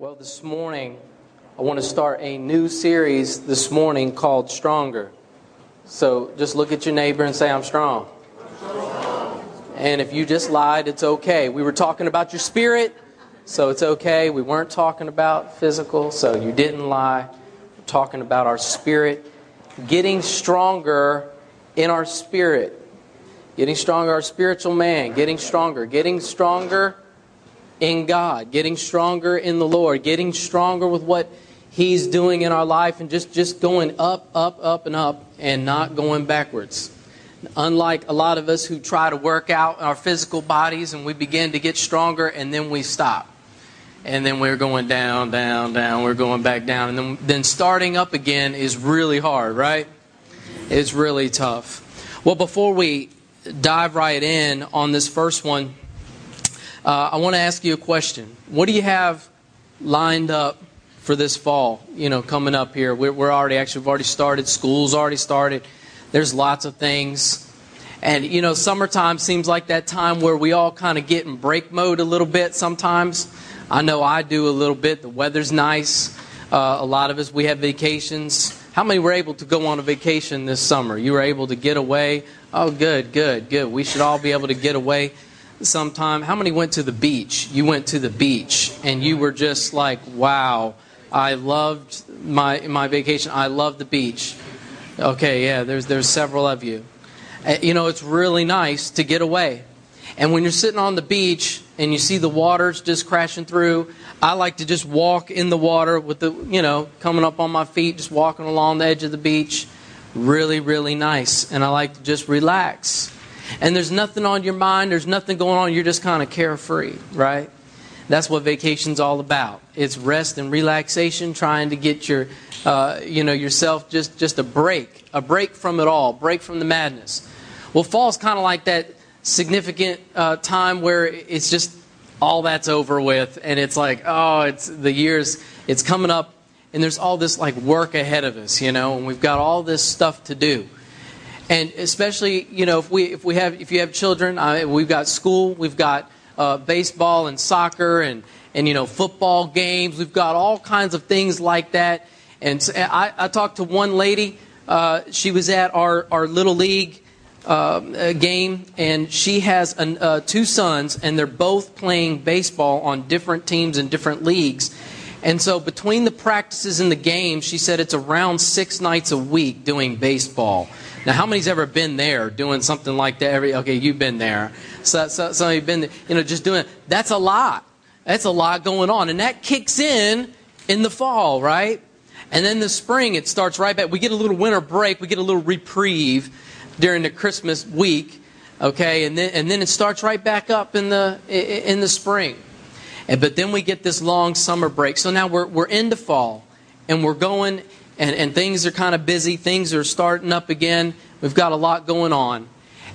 Well, this morning, I want to start a new series this morning called Stronger. So just look at your neighbor and say, I'm strong. And if you just lied, it's okay. We were talking about your spirit, so it's okay. We weren't talking about physical, so you didn't lie. We're talking about our spirit, getting stronger in our spirit. Getting stronger, our spiritual man, getting stronger, getting stronger in God, getting stronger in the Lord, getting stronger with what He's doing in our life, and just, just going up, up, up, and up, and not going backwards. Unlike a lot of us who try to work out our physical bodies and we begin to get stronger and then we stop. And then we're going down, down, down, we're going back down. And then, then starting up again is really hard, right? It's really tough. Well, before we dive right in on this first one, uh, I want to ask you a question. What do you have lined up for this fall? You know, coming up here. We're, we're already actually, we've already started. School's already started. There's lots of things. And, you know, summertime seems like that time where we all kind of get in break mode a little bit sometimes. I know I do a little bit. The weather's nice. Uh, a lot of us, we have vacations. How many were able to go on a vacation this summer? You were able to get away? Oh, good, good, good. We should all be able to get away sometime. How many went to the beach? You went to the beach and you were just like, wow, I loved my, my vacation. I love the beach. Okay, yeah, there's, there's several of you. Uh, you know, it's really nice to get away. And when you're sitting on the beach and you see the waters just crashing through, I like to just walk in the water with the, you know, coming up on my feet, just walking along the edge of the beach. Really, really nice. And I like to just relax. And there's nothing on your mind, there's nothing going on, you're just kind of carefree, right? That's what vacation's all about. It's rest and relaxation, trying to get your, uh, you know, yourself just, just a break, a break from it all, break from the madness. Well, fall's kind of like that significant uh, time where it's just all that's over with, and it's like, oh, it's the years, it's coming up, and there's all this like work ahead of us, you know, and we've got all this stuff to do. And especially, you know, if we if we have if you have children, uh, we've got school, we've got uh, baseball and soccer and and you know football games. We've got all kinds of things like that. And I, I talked to one lady. Uh, she was at our our little league uh, game, and she has an, uh, two sons, and they're both playing baseball on different teams in different leagues. And so between the practices and the games, she said it's around six nights a week doing baseball. Now, how many's ever been there doing something like that? Every okay, you've been there. So, so of you've been, you know, just doing. That's a lot. That's a lot going on, and that kicks in in the fall, right? And then the spring, it starts right back. We get a little winter break. We get a little reprieve during the Christmas week, okay, and then and then it starts right back up in the in the spring. And, but then we get this long summer break. So now we're we're into fall, and we're going, and and things are kind of busy. Things are starting up again. We've got a lot going on,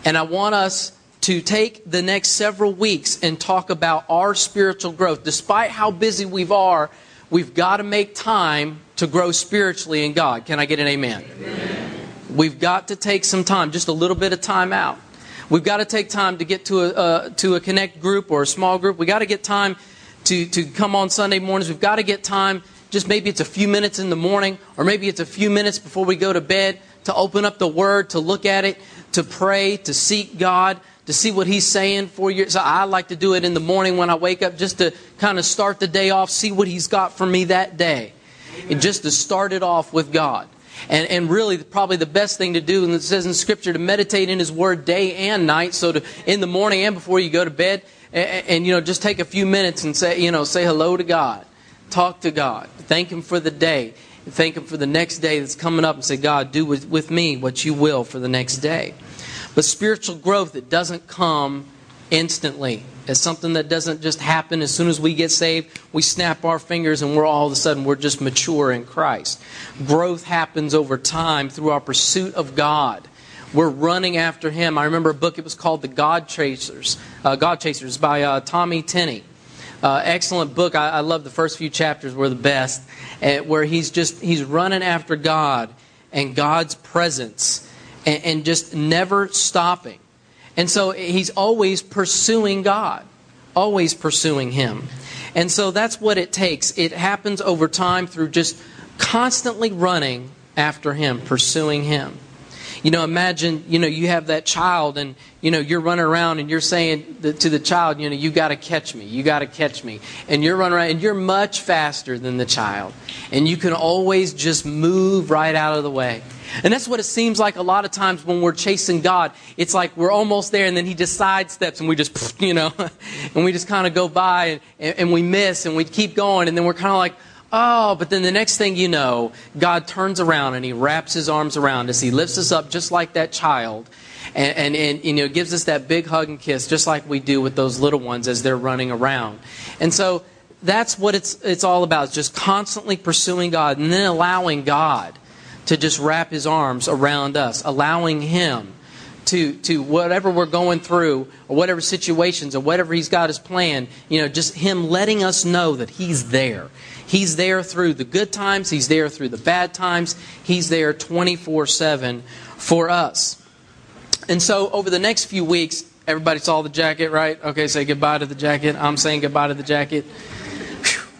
and I want us to take the next several weeks and talk about our spiritual growth. Despite how busy we are, we've got to make time to grow spiritually in God. Can I get an amen? amen. We've got to take some time, just a little bit of time out. We've got to take time to get to a, uh, to a connect group or a small group. We've got to get time to, to come on Sunday mornings. We've got to get time, just maybe it's a few minutes in the morning, or maybe it's a few minutes before we go to bed, to open up the Word, to look at it, to pray, to seek God, to see what He's saying for you. So I like to do it in the morning when I wake up, just to kind of start the day off, see what He's got for me that day, and just to start it off with God. And, and really, probably the best thing to do, and it says in Scripture, to meditate in His Word day and night. So to, in the morning and before you go to bed, and, and, you know, just take a few minutes and say, you know, say hello to God. Talk to God. Thank Him for the day. Thank Him for the next day that's coming up and say, God, do with, with me what you will for the next day. But spiritual growth, it doesn't come instantly. It's something that doesn't just happen as soon as we get saved. We snap our fingers and we're all of a sudden we're just mature in Christ. Growth happens over time through our pursuit of God. We're running after Him. I remember a book. It was called The God Chasers. Uh, God Chasers by uh, Tommy Tenney. Uh, excellent book. I, I, love the first few chapters were the best, uh, where he's just he's running after God and God's presence, and, and just never stopping. And so he's always pursuing God, always pursuing Him. And so that's what it takes. It happens over time through just constantly running after Him, pursuing Him. You know, imagine, you know, you have that child and, you know, you're running around and you're saying to the child, you know, you got to catch me. You got to catch me. And you're running around and you're much faster than the child. And you can always just move right out of the way. And that's what it seems like a lot of times when we're chasing God. It's like we're almost there and then He just sidesteps and we just, you know, and we just kind of go by and, and we miss and we keep going and then we're kind of like, Oh, but then the next thing you know, God turns around and He wraps His arms around us. He lifts us up just like that child. And, and, and, you know, gives us that big hug and kiss, just like we do with those little ones as they're running around. And so that's what it's, it's all about, just constantly pursuing God and then allowing God to just wrap His arms around us, allowing Him to, to whatever we're going through or whatever situations or whatever He's got His plan, you know, just Him letting us know that He's there. He's there through the good times, He's there through the bad times, He's there 24 7 for us. And so, over the next few weeks, everybody saw the jacket, right? Okay, say goodbye to the jacket. I'm saying goodbye to the jacket.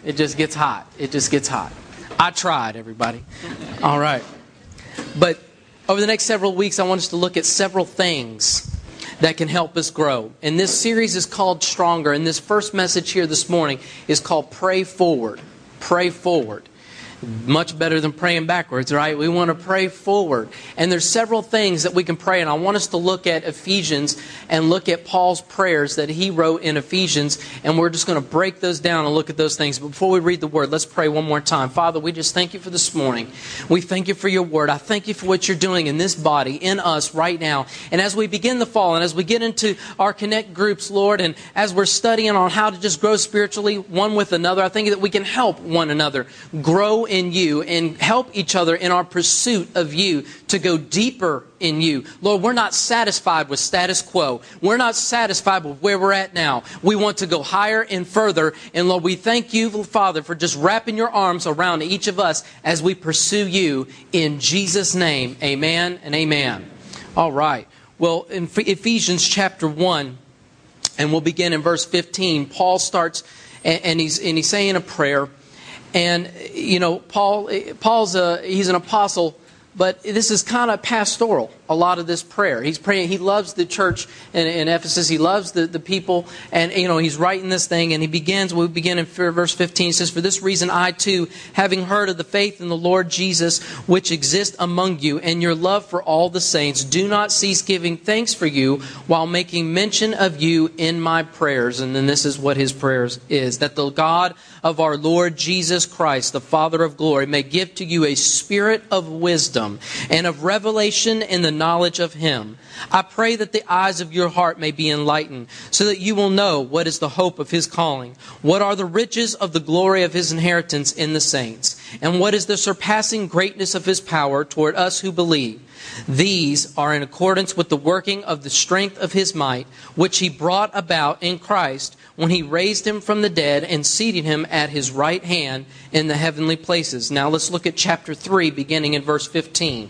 It just gets hot. It just gets hot. I tried, everybody. All right. But over the next several weeks, I want us to look at several things that can help us grow. And this series is called Stronger. And this first message here this morning is called Pray Forward pray forward much better than praying backwards, right? We want to pray forward. And there's several things that we can pray. And I want us to look at Ephesians and look at Paul's prayers that he wrote in Ephesians. And we're just going to break those down and look at those things. But before we read the word, let's pray one more time. Father, we just thank you for this morning. We thank you for your word. I thank you for what you're doing in this body, in us right now. And as we begin the fall and as we get into our connect groups, Lord, and as we're studying on how to just grow spiritually one with another, I think that we can help one another grow in you and help each other in our pursuit of you to go deeper in you. Lord, we're not satisfied with status quo. We're not satisfied with where we're at now. We want to go higher and further. And Lord, we thank you, Father, for just wrapping your arms around each of us as we pursue you in Jesus' name. Amen and amen. All right. Well, in Ephesians chapter 1, and we'll begin in verse 15, Paul starts and he's, and he's saying a prayer. And you know, Paul Paul's a he's an apostle but this is kind of pastoral, a lot of this prayer. He's praying, he loves the church in, in, Ephesus, he loves the, the people, and you know, he's writing this thing, and he begins, we begin in verse 15, he says, For this reason I too, having heard of the faith in the Lord Jesus which exists among you, and your love for all the saints, do not cease giving thanks for you while making mention of you in my prayers. And then this is what his prayers is, that the God of our Lord Jesus Christ, the Father of glory, may give to you a spirit of wisdom wisdom and of revelation in the knowledge of Him. I pray that the eyes of your heart may be enlightened, so that you will know what is the hope of His calling, what are the riches of the glory of His inheritance in the saints, and what is the surpassing greatness of His power toward us who believe. These are in accordance with the working of the strength of His might, which He brought about in Christ when he raised him from the dead and seated him at his right hand in the heavenly places. Now let's look at chapter 3, beginning in verse 15.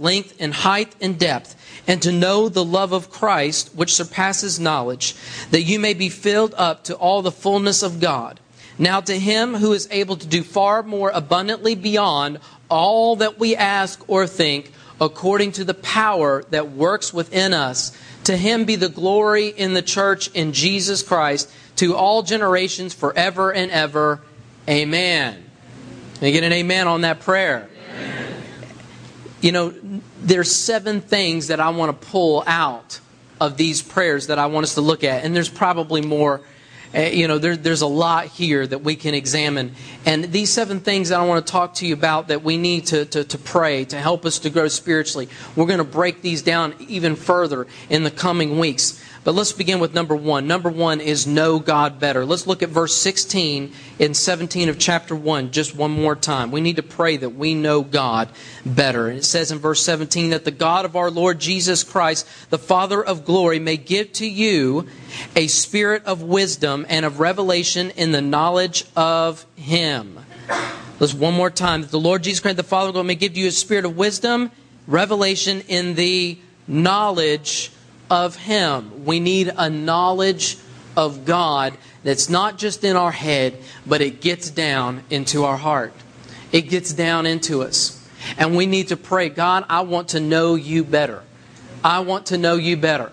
length, and height and depth, and to know the love of Christ, which surpasses knowledge, that you may be filled up to all the fullness of God. Now, to him who is able to do far more abundantly beyond all that we ask or think, according to the power that works within us, to him be the glory in the church in Jesus Christ to all generations forever and ever. Amen. Can you get an amen on that prayer? You know, there's seven things that I want to pull out of these prayers that I want us to look at, and there's probably more Uh, you know, there, there's a lot here that we can examine. And these seven things that I want to talk to you about that we need to, to, to pray to help us to grow spiritually, we're going to break these down even further in the coming weeks. But let's begin with number one. Number one is know God better. Let's look at verse 16 and 17 of chapter 1 just one more time. We need to pray that we know God better. And it says in verse 17 that the God of our Lord Jesus Christ, the Father of glory, may give to you a spirit of wisdom and of revelation in the knowledge of Him. Let's one more time. That the Lord Jesus Christ, the Father of glory, may give you a spirit of wisdom, revelation in the knowledge of Him. We need a knowledge of God that's not just in our head, but it gets down into our heart. It gets down into us. And we need to pray, God, I want to know you better. I want to know you better.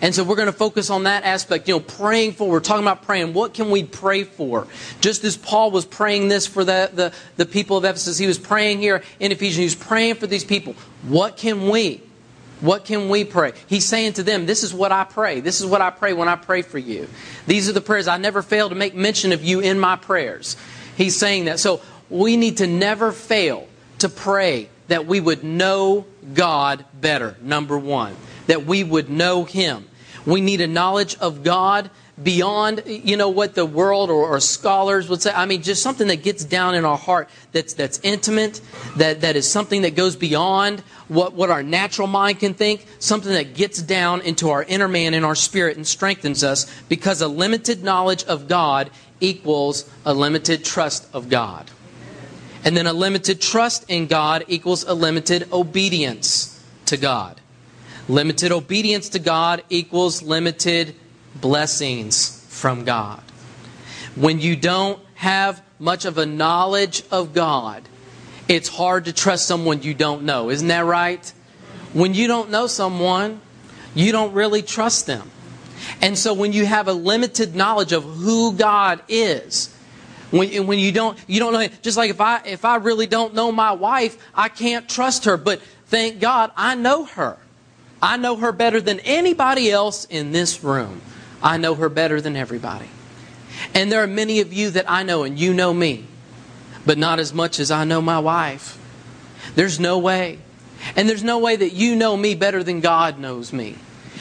And so we're going to focus on that aspect, you know, praying for. We're talking about praying. What can we pray for? Just as Paul was praying this for the, the, the people of Ephesus, he was praying here in Ephesians, he was praying for these people. What can we? What can we pray? He's saying to them, This is what I pray. This is what I pray when I pray for you. These are the prayers. I never fail to make mention of you in my prayers. He's saying that. So we need to never fail to pray that we would know God better, number one. That we would know Him. We need a knowledge of God beyond you know what the world or, or, scholars would say. I mean just something that gets down in our heart that's that's intimate that that is something that goes beyond what what our natural mind can think something that gets down into our inner man and our spirit and strengthens us because a limited knowledge of god equals a limited trust of god. And then a limited trust in god equals a limited obedience to god. Limited obedience to god equals limited blessings from God. When you don't have much of a knowledge of God, it's hard to trust someone you don't know. Isn't that right? When you don't know someone, you don't really trust them. And so when you have a limited knowledge of who God is, when, when you don't you don't know just like if I if I really don't know my wife, I can't trust her, but thank God I know her. I know her better than anybody else in this room. I know her better than everybody. And there are many of you that I know, and you know me, but not as much as I know my wife. There's no way. And there's no way that you know me better than God knows me.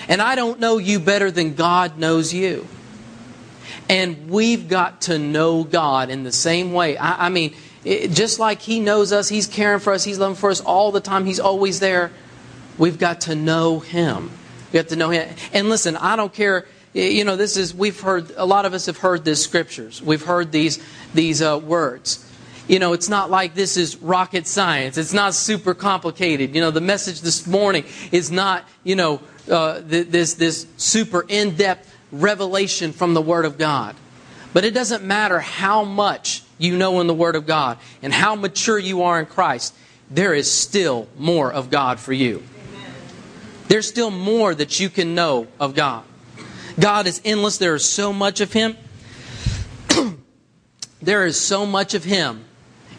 And I don't know you better than God knows you. And we've got to know God in the same way. I, I mean, it, just like He knows us, He's caring for us, He's loving for us all the time, He's always there. We've got to know Him. We have to know Him. And listen, I don't care you know, this is, we've heard, a lot of us have heard these scriptures. We've heard these, these uh, words. You know, it's not like this is rocket science. It's not super complicated. You know, the message this morning is not, you know, uh, this, this super in depth revelation from the Word of God. But it doesn't matter how much you know in the Word of God and how mature you are in Christ, there is still more of God for you. There's still more that you can know of God. God is endless. There is so much of Him. there is so much of Him.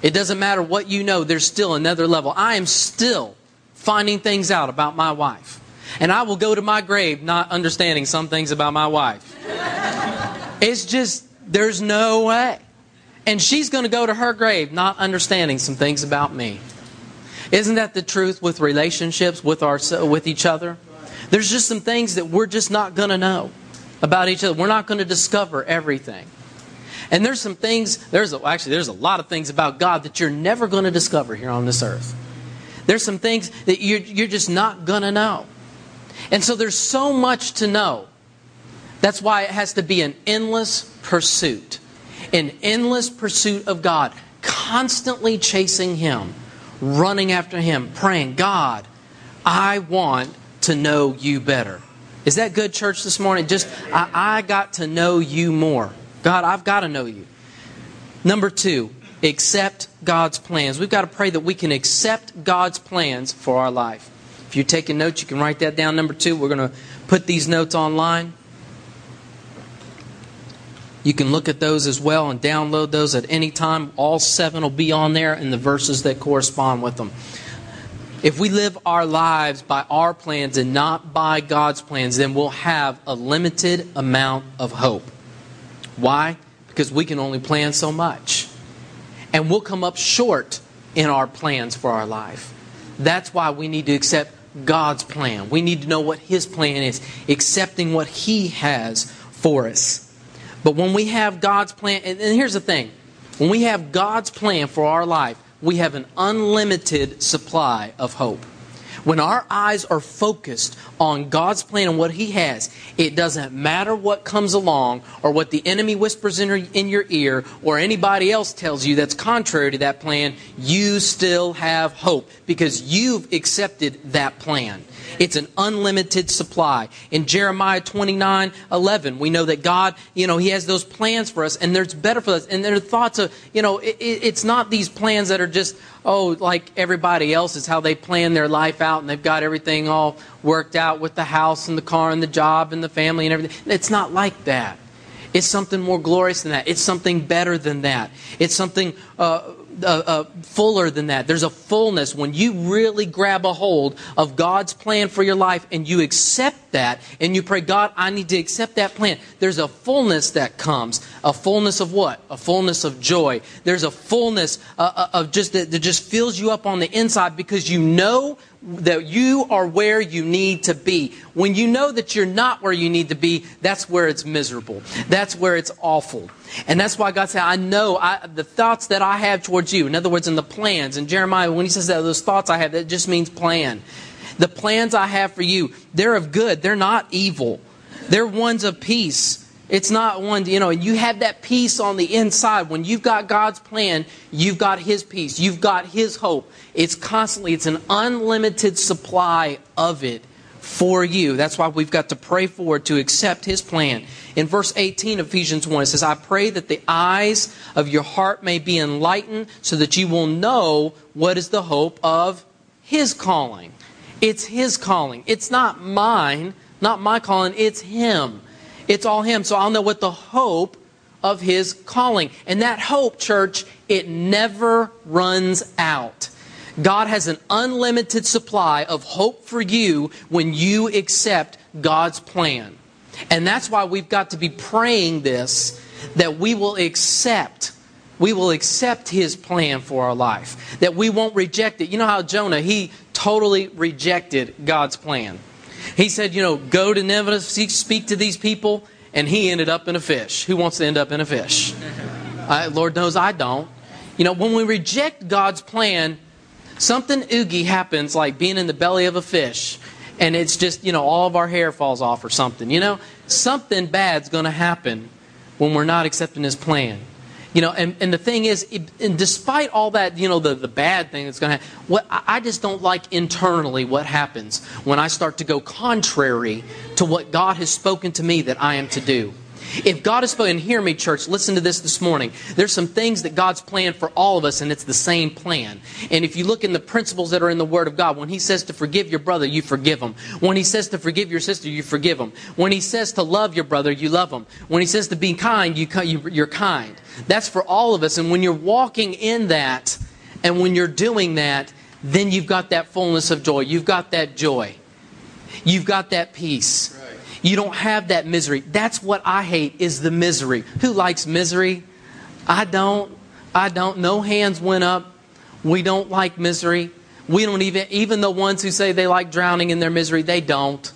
It doesn't matter what you know, there's still another level. I am still finding things out about my wife. And I will go to my grave not understanding some things about my wife. it's just, there's no way. And she's going to go to her grave not understanding some things about me. Isn't that the truth with relationships with our with each other? There's just some things that we're just not going to know about each other. We're not going to discover everything. And there's some things, there's a, actually, there's a lot of things about God that you're never going to discover here on this earth. There's some things that you're, you're just not going to know. And so there's so much to know. That's why it has to be an endless pursuit. An endless pursuit of God. Constantly chasing Him, running after Him, praying, God, I want to know you better. Is that good, church, this morning? Just, I, I got to know you more. God, I've got to know you. Number two, accept God's plans. We've got to pray that we can accept God's plans for our life. If you're taking notes, you can write that down. Number two, we're going to put these notes online. You can look at those as well and download those at any time. All seven will be on there and the verses that correspond with them. If we live our lives by our plans and not by God's plans, then we'll have a limited amount of hope. Why? Because we can only plan so much. And we'll come up short in our plans for our life. That's why we need to accept God's plan. We need to know what His plan is, accepting what He has for us. But when we have God's plan, and here's the thing when we have God's plan for our life, we have an unlimited supply of hope. When our eyes are focused on God's plan and what He has, it doesn't matter what comes along or what the enemy whispers in, in your ear or anybody else tells you that's contrary to that plan, you still have hope because you've accepted that plan. It's an unlimited supply. In Jeremiah 29 11, we know that God, you know, He has those plans for us, and there's better for us. And there are thoughts of, you know, it, it's not these plans that are just, oh, like everybody else is how they plan their life out and they've got everything all worked out with the house and the car and the job and the family and everything. It's not like that. It's something more glorious than that. It's something better than that. It's something uh, uh, uh, fuller than that. There's a fullness when you really grab a hold of God's plan for your life and you accept that and you pray, God, I need to accept that plan. There's a fullness that comes. A fullness of what? A fullness of joy. There's a fullness uh, uh of just that, that just fills you up on the inside because you know that you are where you need to be. When you know that you're not where you need to be, that's where it's miserable. That's where it's awful. And that's why God said, I know I, the thoughts that I have towards you. In other words, in the plans. In Jeremiah, when he says that, those thoughts I have, that just means plan. The plans I have for you, they're of good. They're not evil. They're ones of peace it's not one, you know, and you have that peace on the inside. When you've got God's plan, you've got His peace, you've got His hope. It's constantly, it's an unlimited supply of it for you. That's why we've got to pray for it to accept His plan. In verse 18 of Ephesians 1, it says, I pray that the eyes of your heart may be enlightened so that you will know what is the hope of His calling. It's His calling. It's not mine, not my calling, it's Him. It's all Him. So I'll know what the hope of His calling. And that hope, church, it never runs out. God has an unlimited supply of hope for you when you accept God's plan. And that's why we've got to be praying this that we will accept we will accept his plan for our life that we won't reject it you know how jonah he totally rejected god's plan he said, you know, go to Nineveh, speak to these people, and he ended up in a fish. Who wants to end up in a fish? I, Lord knows I don't. You know, when we reject God's plan, something oogie happens like being in the belly of a fish, and it's just, you know, all of our hair falls off or something. You know, something bad's going to happen when we're not accepting his plan. You know, and, and the thing is, and despite all that, you know, the, the bad thing that's going to happen, what I just don't like internally what happens when I start to go contrary to what God has spoken to me that I am to do. If God has spoken, hear me, church, listen to this this morning. There's some things that God's planned for all of us, and it's the same plan. And if you look in the principles that are in the Word of God, when He says to forgive your brother, you forgive him. When He says to forgive your sister, you forgive him. When He says to love your brother, you love him. When He says to be kind, you, you're kind. That's for all of us. And when you're walking in that, and when you're doing that, then you've got that fullness of joy. You've got that joy. You've got that peace. You don't have that misery. That's what I hate is the misery. Who likes misery? I don't. I don't. No hands went up. We don't like misery. We don't even even the ones who say they like drowning in their misery, they don't.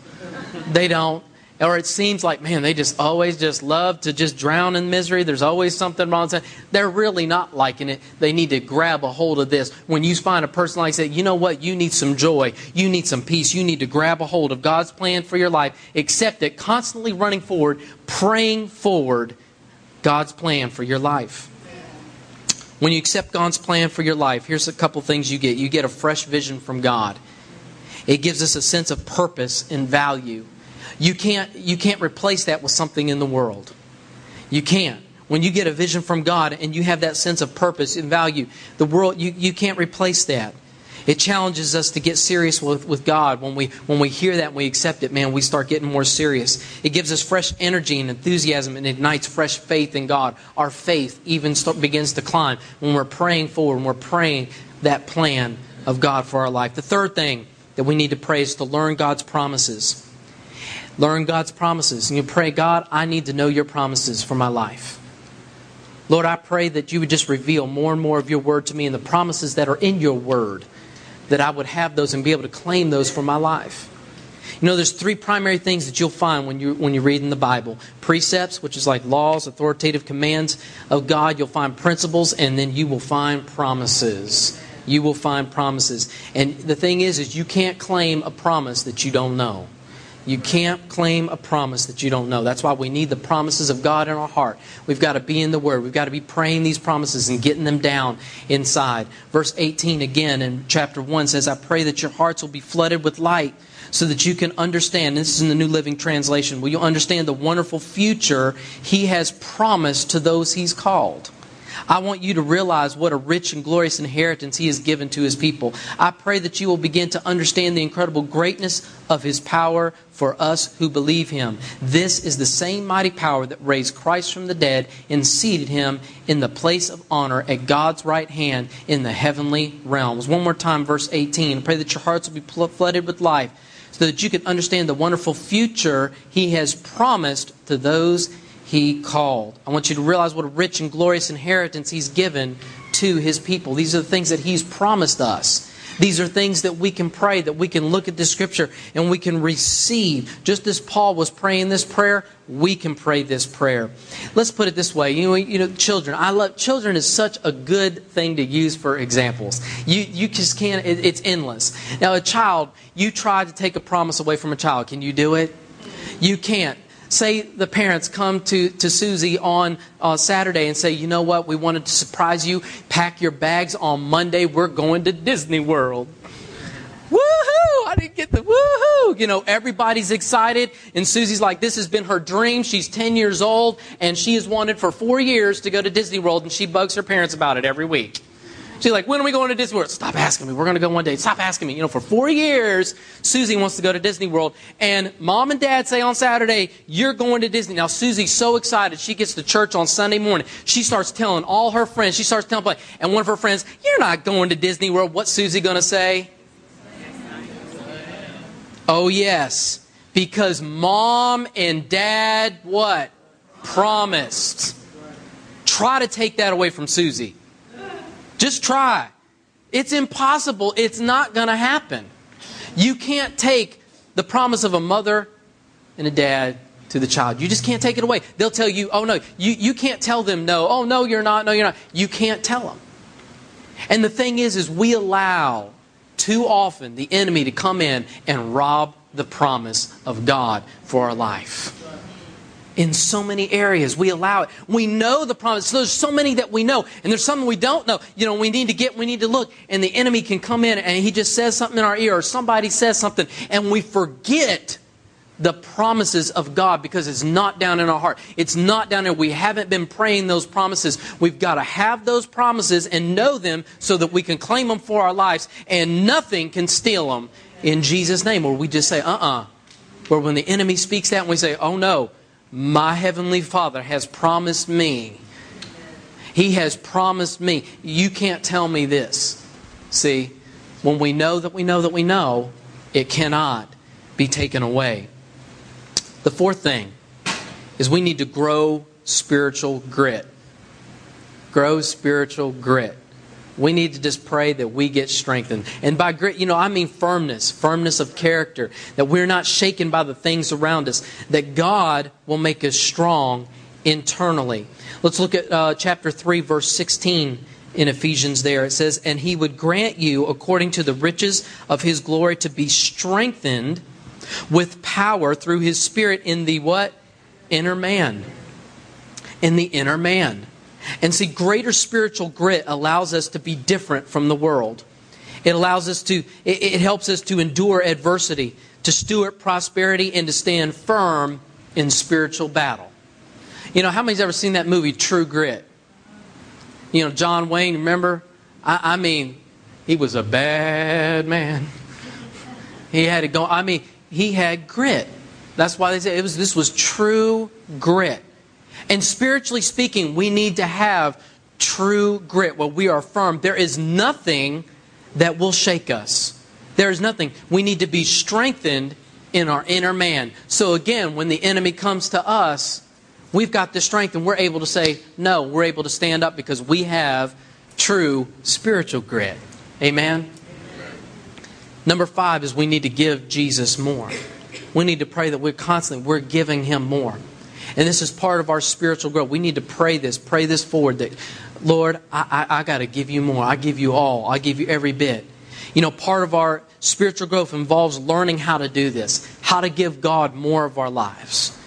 They don't or it seems like, man, they just always just love to just drown in misery. There's always something wrong. They're really not liking it. They need to grab a hold of this. When you find a person like that, you know what? You need some joy. You need some peace. You need to grab a hold of God's plan for your life. Accept it. Constantly running forward, praying forward God's plan for your life. When you accept God's plan for your life, here's a couple things you get. You get a fresh vision from God. It gives us a sense of purpose and value. You can't, you can't replace that with something in the world. You can't. When you get a vision from God and you have that sense of purpose and value, the world, you, you can't replace that. It challenges us to get serious with, with God. When we, when we hear that and we accept it, man, we start getting more serious. It gives us fresh energy and enthusiasm and ignites fresh faith in God. Our faith even start, begins to climb when we're praying forward, when we're praying that plan of God for our life. The third thing that we need to pray is to learn God's promises. Learn God's promises. And you pray, God, I need to know your promises for my life. Lord, I pray that you would just reveal more and more of your word to me and the promises that are in your word, that I would have those and be able to claim those for my life. You know, there's three primary things that you'll find when you when you read in the Bible: precepts, which is like laws, authoritative commands of God. You'll find principles, and then you will find promises. You will find promises. And the thing is, is you can't claim a promise that you don't know. You can't claim a promise that you don't know. That's why we need the promises of God in our heart. We've got to be in the Word. We've got to be praying these promises and getting them down inside. Verse 18 again in chapter 1 says, I pray that your hearts will be flooded with light so that you can understand. This is in the New Living Translation. Will you understand the wonderful future He has promised to those He's called? I want you to realize what a rich and glorious inheritance He has given to His people. I pray that you will begin to understand the incredible greatness of His power for us who believe Him. This is the same mighty power that raised Christ from the dead and seated Him in the place of honor at God's right hand in the heavenly realms. One more time, verse 18. I pray that your hearts will be flooded with life so that you can understand the wonderful future He has promised to those he called. I want you to realize what a rich and glorious inheritance he's given to his people. These are the things that he's promised us. These are things that we can pray, that we can look at the scripture and we can receive. Just as Paul was praying this prayer, we can pray this prayer. Let's put it this way. You know, you know, children. I love children is such a good thing to use for examples. You you just can't it, it's endless. Now a child, you try to take a promise away from a child. Can you do it? You can't say the parents come to, to Susie on uh, Saturday and say, you know what, we wanted to surprise you. Pack your bags on Monday. We're going to Disney World. Woohoo! I didn't get the woohoo! You know, everybody's excited, and Susie's like, this has been her dream. She's 10 years old, and she has wanted for four years to go to Disney World, and she bugs her parents about it every week. She's like, when are we going to Disney World? Stop asking me. We're going to go one day. Stop asking me. You know, for four years, Susie wants to go to Disney World. And mom and dad say on Saturday, you're going to Disney. Now, Susie's so excited. She gets to church on Sunday morning. She starts telling all her friends. She starts telling, and one of her friends, you're not going to Disney World. What's Susie going to say? Oh, yes. Because mom and dad, what? Promised. Try to take that away from Susie. Just try. It's impossible. It's not going to happen. You can't take the promise of a mother and a dad to the child. You just can't take it away. They'll tell you, oh no, you, you can't tell them no. Oh no, you're not. No, you're not. You can't tell them. And the thing is, is we allow too often the enemy to come in and rob the promise of God for our life in so many areas. We allow it. We know the promise. So there's so many that we know, and there's some we don't know. You know, we need to get, we need to look, and the enemy can come in and he just says something in our ear, or somebody says something, and we forget the promises of God because it's not down in our heart. It's not down there. We haven't been praying those promises. We've got to have those promises and know them so that we can claim them for our lives, and nothing can steal them in Jesus' name. Or we just say, uh uh-uh. uh. Or when the enemy speaks that, and we say, oh no my Heavenly Father has promised me. He has promised me. You can't tell me this. See, when we know that we know that we know, it cannot be taken away. The fourth thing is we need to grow spiritual grit. Grow spiritual grit. We need to just pray that we get strengthened. And by grit, you know, I mean firmness, firmness of character, that we're not shaken by the things around us, that God will make us strong internally. Let's look at uh, chapter 3, verse 16 in Ephesians there. It says, And he would grant you, according to the riches of his glory, to be strengthened with power through his spirit in the what? Inner man. In the inner man. And see, greater spiritual grit allows us to be different from the world. It allows us to, it, it helps us to endure adversity, to steward prosperity, and to stand firm in spiritual battle. You know, how many's ever seen that movie, True Grit? You know, John Wayne, remember? I, I mean, he was a bad man. He had to go, I mean, he had grit. That's why they say it was this was true grit. And spiritually speaking, we need to have true grit where we are firm. There is nothing that will shake us. There is nothing. We need to be strengthened in our inner man. So again, when the enemy comes to us, we've got the strength and we're able to say, no, we're able to stand up because we have true spiritual grit. Amen? Number five is we need to give Jesus more. We need to pray that we're constantly, we're giving him more. And this is part of our spiritual growth. We need to pray this, pray this forward that, Lord, I, I, I got to give you more. I give you all. I give you every bit. You know, part of our spiritual growth involves learning how to do this, how to give God more of our lives.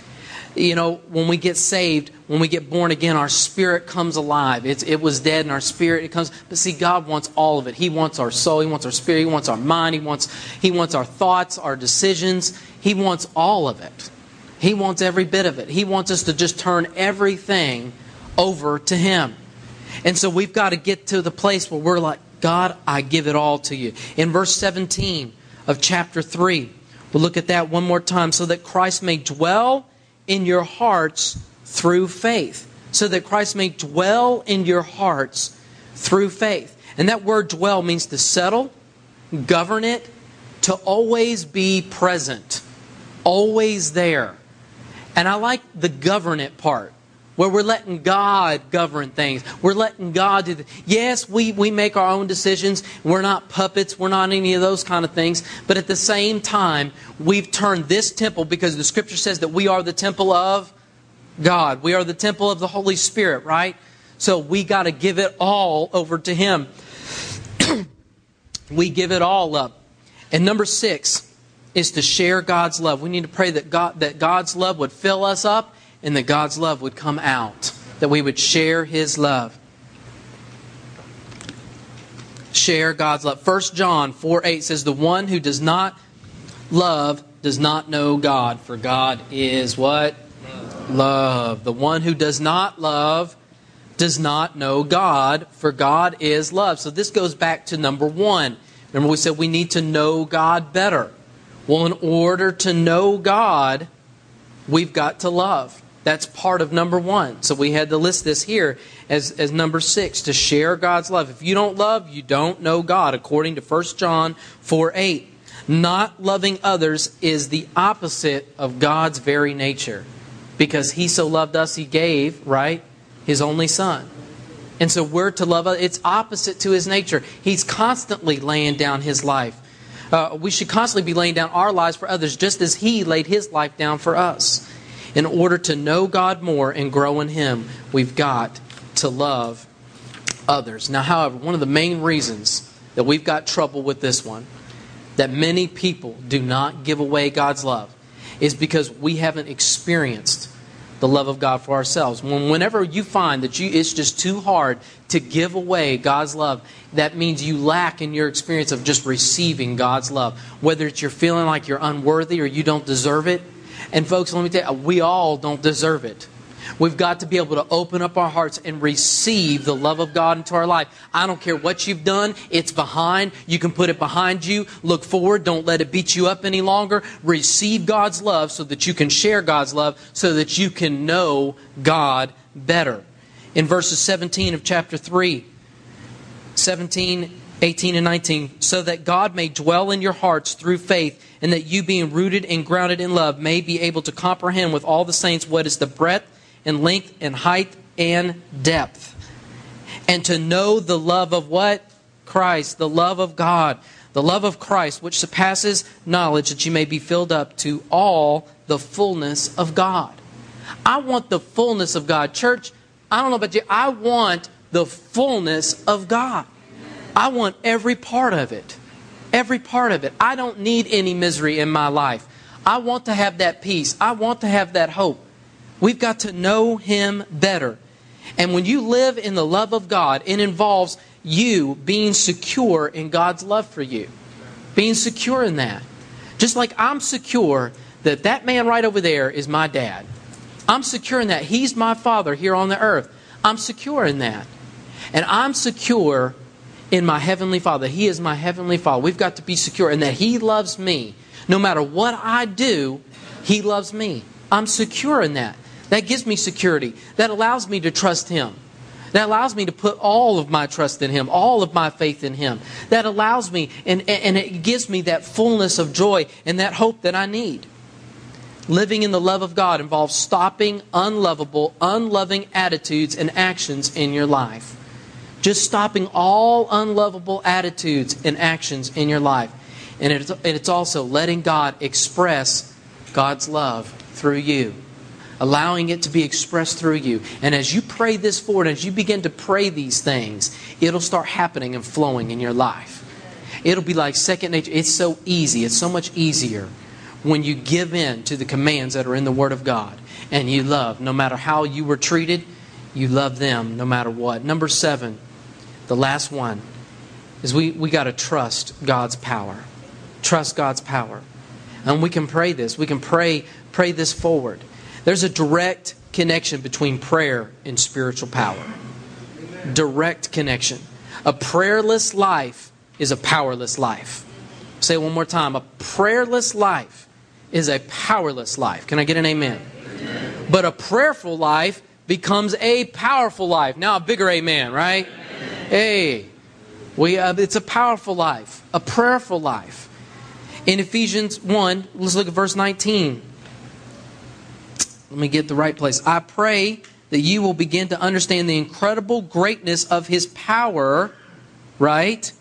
You know, when we get saved, when we get born again, our spirit comes alive. It's, it was dead, and our spirit it comes. But see, God wants all of it. He wants our soul. He wants our spirit. He wants our mind. He wants He wants our thoughts, our decisions. He wants all of it. He wants every bit of it. He wants us to just turn everything over to Him. And so we've got to get to the place where we're like, God, I give it all to you. In verse 17 of chapter 3, we'll look at that one more time. So that Christ may dwell in your hearts through faith. So that Christ may dwell in your hearts through faith. And that word dwell means to settle, govern it, to always be present, always there. And I like the govern it part where we're letting God govern things. We're letting God do the Yes, we, we make our own decisions. We're not puppets. We're not any of those kind of things. But at the same time, we've turned this temple because the scripture says that we are the temple of God. We are the temple of the Holy Spirit, right? So we got to give it all over to Him. we give it all up. And number six is to share God's love. We need to pray that God that God's love would fill us up and that God's love would come out, that we would share His love. Share God's love. 1 John 4 8 says, The one who does not love does not know God, for God is what? Love. love. The one who does not love does not know God, for God is love. So this goes back to number one. Remember, we said we need to know God better. Well, in order to know God, we've got to love. That's part of number one. So we had to list this here as, as number six to share God's love. If you don't love, you don't know God, according to 1 John 4 8. Not loving others is the opposite of God's very nature. Because He so loved us, He gave, right? His only Son. And so we're to love. It's opposite to His nature. He's constantly laying down His life. Uh, we should constantly be laying down our lives for others, just as He laid His life down for us. In order to know God more and grow in Him, we've got to love others. Now, however, one of the main reasons that we've got trouble with this one, that many people do not give away God's love, is because we haven't experienced the love of God for ourselves. When, whenever you find that you, it's just too hard to give away God's love, that means you lack in your experience of just receiving God's love. Whether it's you're feeling like you're unworthy or you don't deserve it, and folks, let me tell you, we all don't deserve it. We've got to be able to open up our hearts and receive the love of God into our life. I don't care what you've done, it's behind. You can put it behind you. Look forward. Don't let it beat you up any longer. Receive God's love so that you can share God's love, so that you can know God better. In verses 17 of chapter 3, 17 18 and 19, so that God may dwell in your hearts through faith, and that you, being rooted and grounded in love, may be able to comprehend with all the saints what is the breadth and length and height and depth, and to know the love of what? Christ, the love of God, the love of Christ, which surpasses knowledge, that you may be filled up to all the fullness of God. I want the fullness of God. Church, I don't know about you, I want the fullness of God. I want every part of it. Every part of it. I don't need any misery in my life. I want to have that peace. I want to have that hope. We've got to know Him better. And when you live in the love of God, it involves you being secure in God's love for you. Being secure in that. Just like I'm secure that that man right over there is my dad. I'm secure in that. He's my father here on the earth. I'm secure in that. And I'm secure in my Heavenly Father. He is my Heavenly Father. We've got to be secure in that He loves me. No matter what I do, He loves me. I'm secure in that. That gives me security. That allows me to trust Him. That allows me to put all of my trust in Him, all of my faith in Him. That allows me, and, and it gives me that fullness of joy and that hope that I need. Living in the love of God involves stopping unlovable, unloving attitudes and actions in your life. Just stopping all unlovable attitudes and actions in your life. And it's, and it's also letting God express God's love through you allowing it to be expressed through you. And as you pray this forward, as you begin to pray these things, it'll start happening and flowing in your life. It'll be like second nature. It's so easy, it's so much easier when you give in to the commands that are in the Word of God and you love, no matter how you were treated, you love them no matter what. Number seven, the last one, is we, we got to trust God's power. Trust God's power. And we can pray this. We can pray, pray this forward. There's a direct connection between prayer and spiritual power. Direct connection. A prayerless life is a powerless life. Say it one more time. A prayerless life is a powerless life. Can I get an amen? amen. But a prayerful life becomes a powerful life. Now, a bigger amen, right? Amen. Hey, we, uh, it's a powerful life, a prayerful life. In Ephesians 1, let's look at verse 19. Let me get the right place. I pray that you will begin to understand the incredible greatness of his power, right?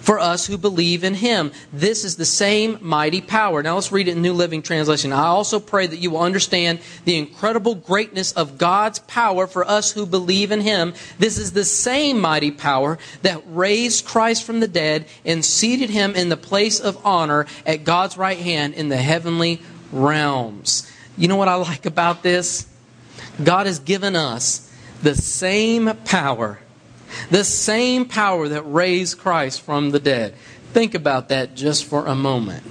For us who believe in him. This is the same mighty power. Now let's read it in New Living Translation. I also pray that you will understand the incredible greatness of God's power for us who believe in him. This is the same mighty power that raised Christ from the dead and seated him in the place of honor at God's right hand in the heavenly realms. You know what I like about this? God has given us the same power, the same power that raised Christ from the dead. Think about that just for a moment.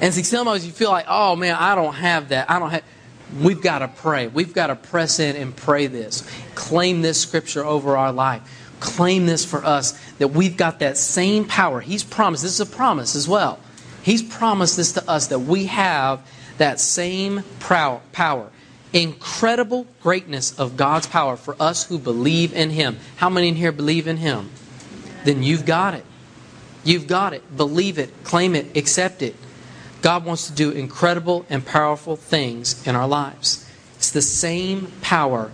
And see, sometimes you feel like, oh man, I don't have that. I don't have. We've got to pray. We've got to press in and pray this. Claim this scripture over our life. Claim this for us that we've got that same power. He's promised. This is a promise as well. He's promised this to us that we have that same power. Incredible greatness of God's power for us who believe in Him. How many in here believe in Him? Then you've got it. You've got it. Believe it, claim it, accept it. God wants to do incredible and powerful things in our lives. It's the same power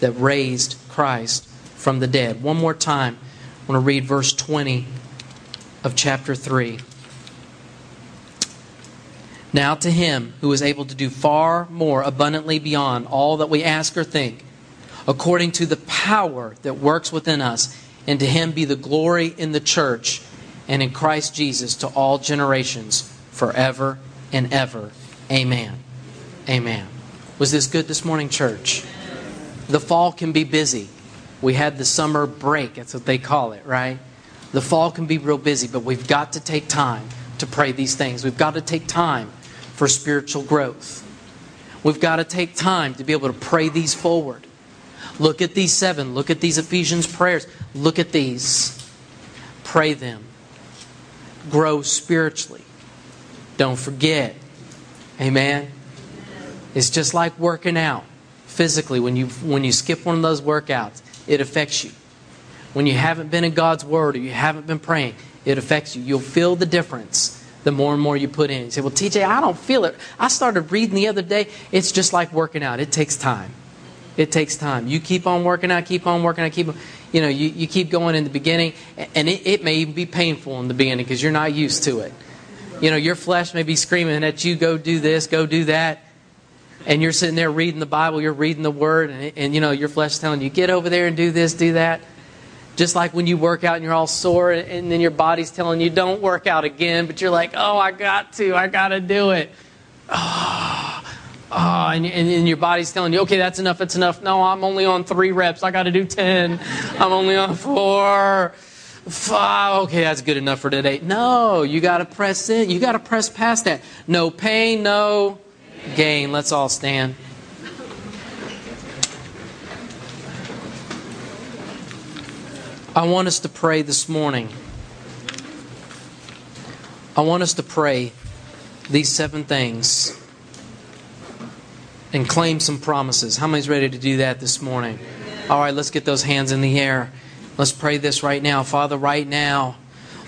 that raised Christ from the dead. One more time, I want to read verse 20 of chapter 3. Now to him who is able to do far more abundantly beyond all that we ask or think, according to the power that works within us, and to him be the glory in the church and in Christ Jesus to all generations, forever and ever. Amen. Amen. Was this good this morning, church? The fall can be busy. We had the summer break, that's what they call it, right? The fall can be real busy, but we've got to take time to pray these things. We've got to take time for spiritual growth. We've got to take time to be able to pray these forward. Look at these seven. Look at these Ephesians prayers. Look at these. Pray them. Grow spiritually. Don't forget. Amen. It's just like working out physically. When you, when you skip one of those workouts, it affects you. When you haven't been in God's Word or you haven't been praying, it affects you. You'll feel the difference the more and more you put in. You say, Well, TJ, I don't feel it. I started reading the other day. It's just like working out, it takes time. It takes time. You keep on working out, keep on working out, keep you know, you, you keep going in the beginning, and it, it may even be painful in the beginning because you're not used to it. You know, your flesh may be screaming at you, go do this, go do that. And you're sitting there reading the Bible, you're reading the Word, and, and you know, your flesh telling you, get over there and do this, do that. Just like when you work out and you're all sore, and then your body's telling you, don't work out again, but you're like, oh, I got to, I got to do it. Oh, oh and, and, your body's telling you, okay, that's enough, that's enough. No, I'm only on three reps, I got to do 10. I'm only on four. Five. Okay, that's good enough for today. No, you got to press in. You got to press past that. No pain, no gain. Let's all stand. I want us to pray this morning. I want us to pray these seven things and claim some promises. How many's ready to do that this morning? All right, let's get those hands in the air. Let's pray this right now. Father, right now,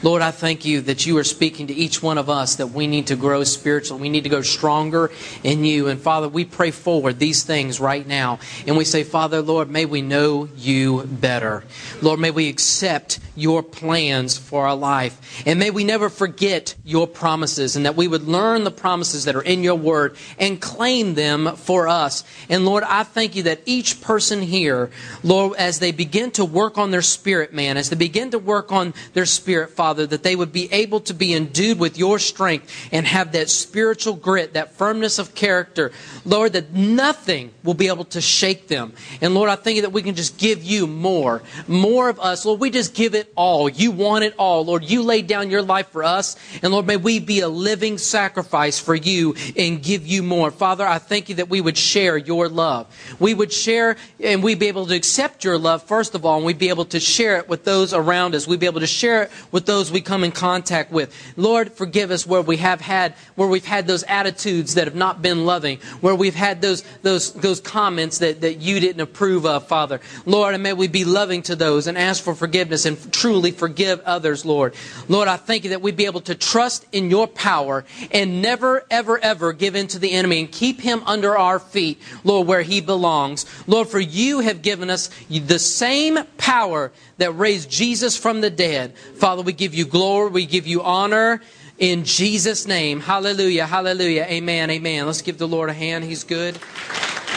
Lord, I thank you that you are speaking to each one of us that we need to grow spiritually. We need to go stronger in you. And Father, we pray forward these things right now. And we say, Father, Lord, may we know you better. Lord, may we accept your plans for our life. And may we never forget your promises and that we would learn the promises that are in your word and claim them for us. And Lord, I thank you that each person here, Lord, as they begin to work on their spirit, man, as they begin to work on their spirit, Father, Father, that they would be able to be endued with your strength and have that spiritual grit, that firmness of character. Lord, that nothing will be able to shake them. And Lord, I thank you that we can just give you more, more of us. Lord, we just give it all. You want it all. Lord, you laid down your life for us. And Lord, may we be a living sacrifice for you and give you more. Father, I thank you that we would share your love. We would share and we'd be able to accept your love, first of all, and we'd be able to share it with those around us. We'd be able to share it with those those we come in contact with. Lord, forgive us where we have had, where we've had those attitudes that have not been loving, where we've had those, those, those comments that, that you didn't approve of, Father. Lord, and may we be loving to those and ask for forgiveness and truly forgive others, Lord. Lord, I thank you that we'd be able to trust in your power and never, ever, ever give in to the enemy and keep him under our feet, Lord, where he belongs. Lord, for you have given us the same power that raised Jesus from the dead. Father, we give you glory, we give you honor in Jesus' name. Hallelujah, hallelujah, amen, amen. Let's give the Lord a hand. He's good.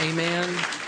Amen.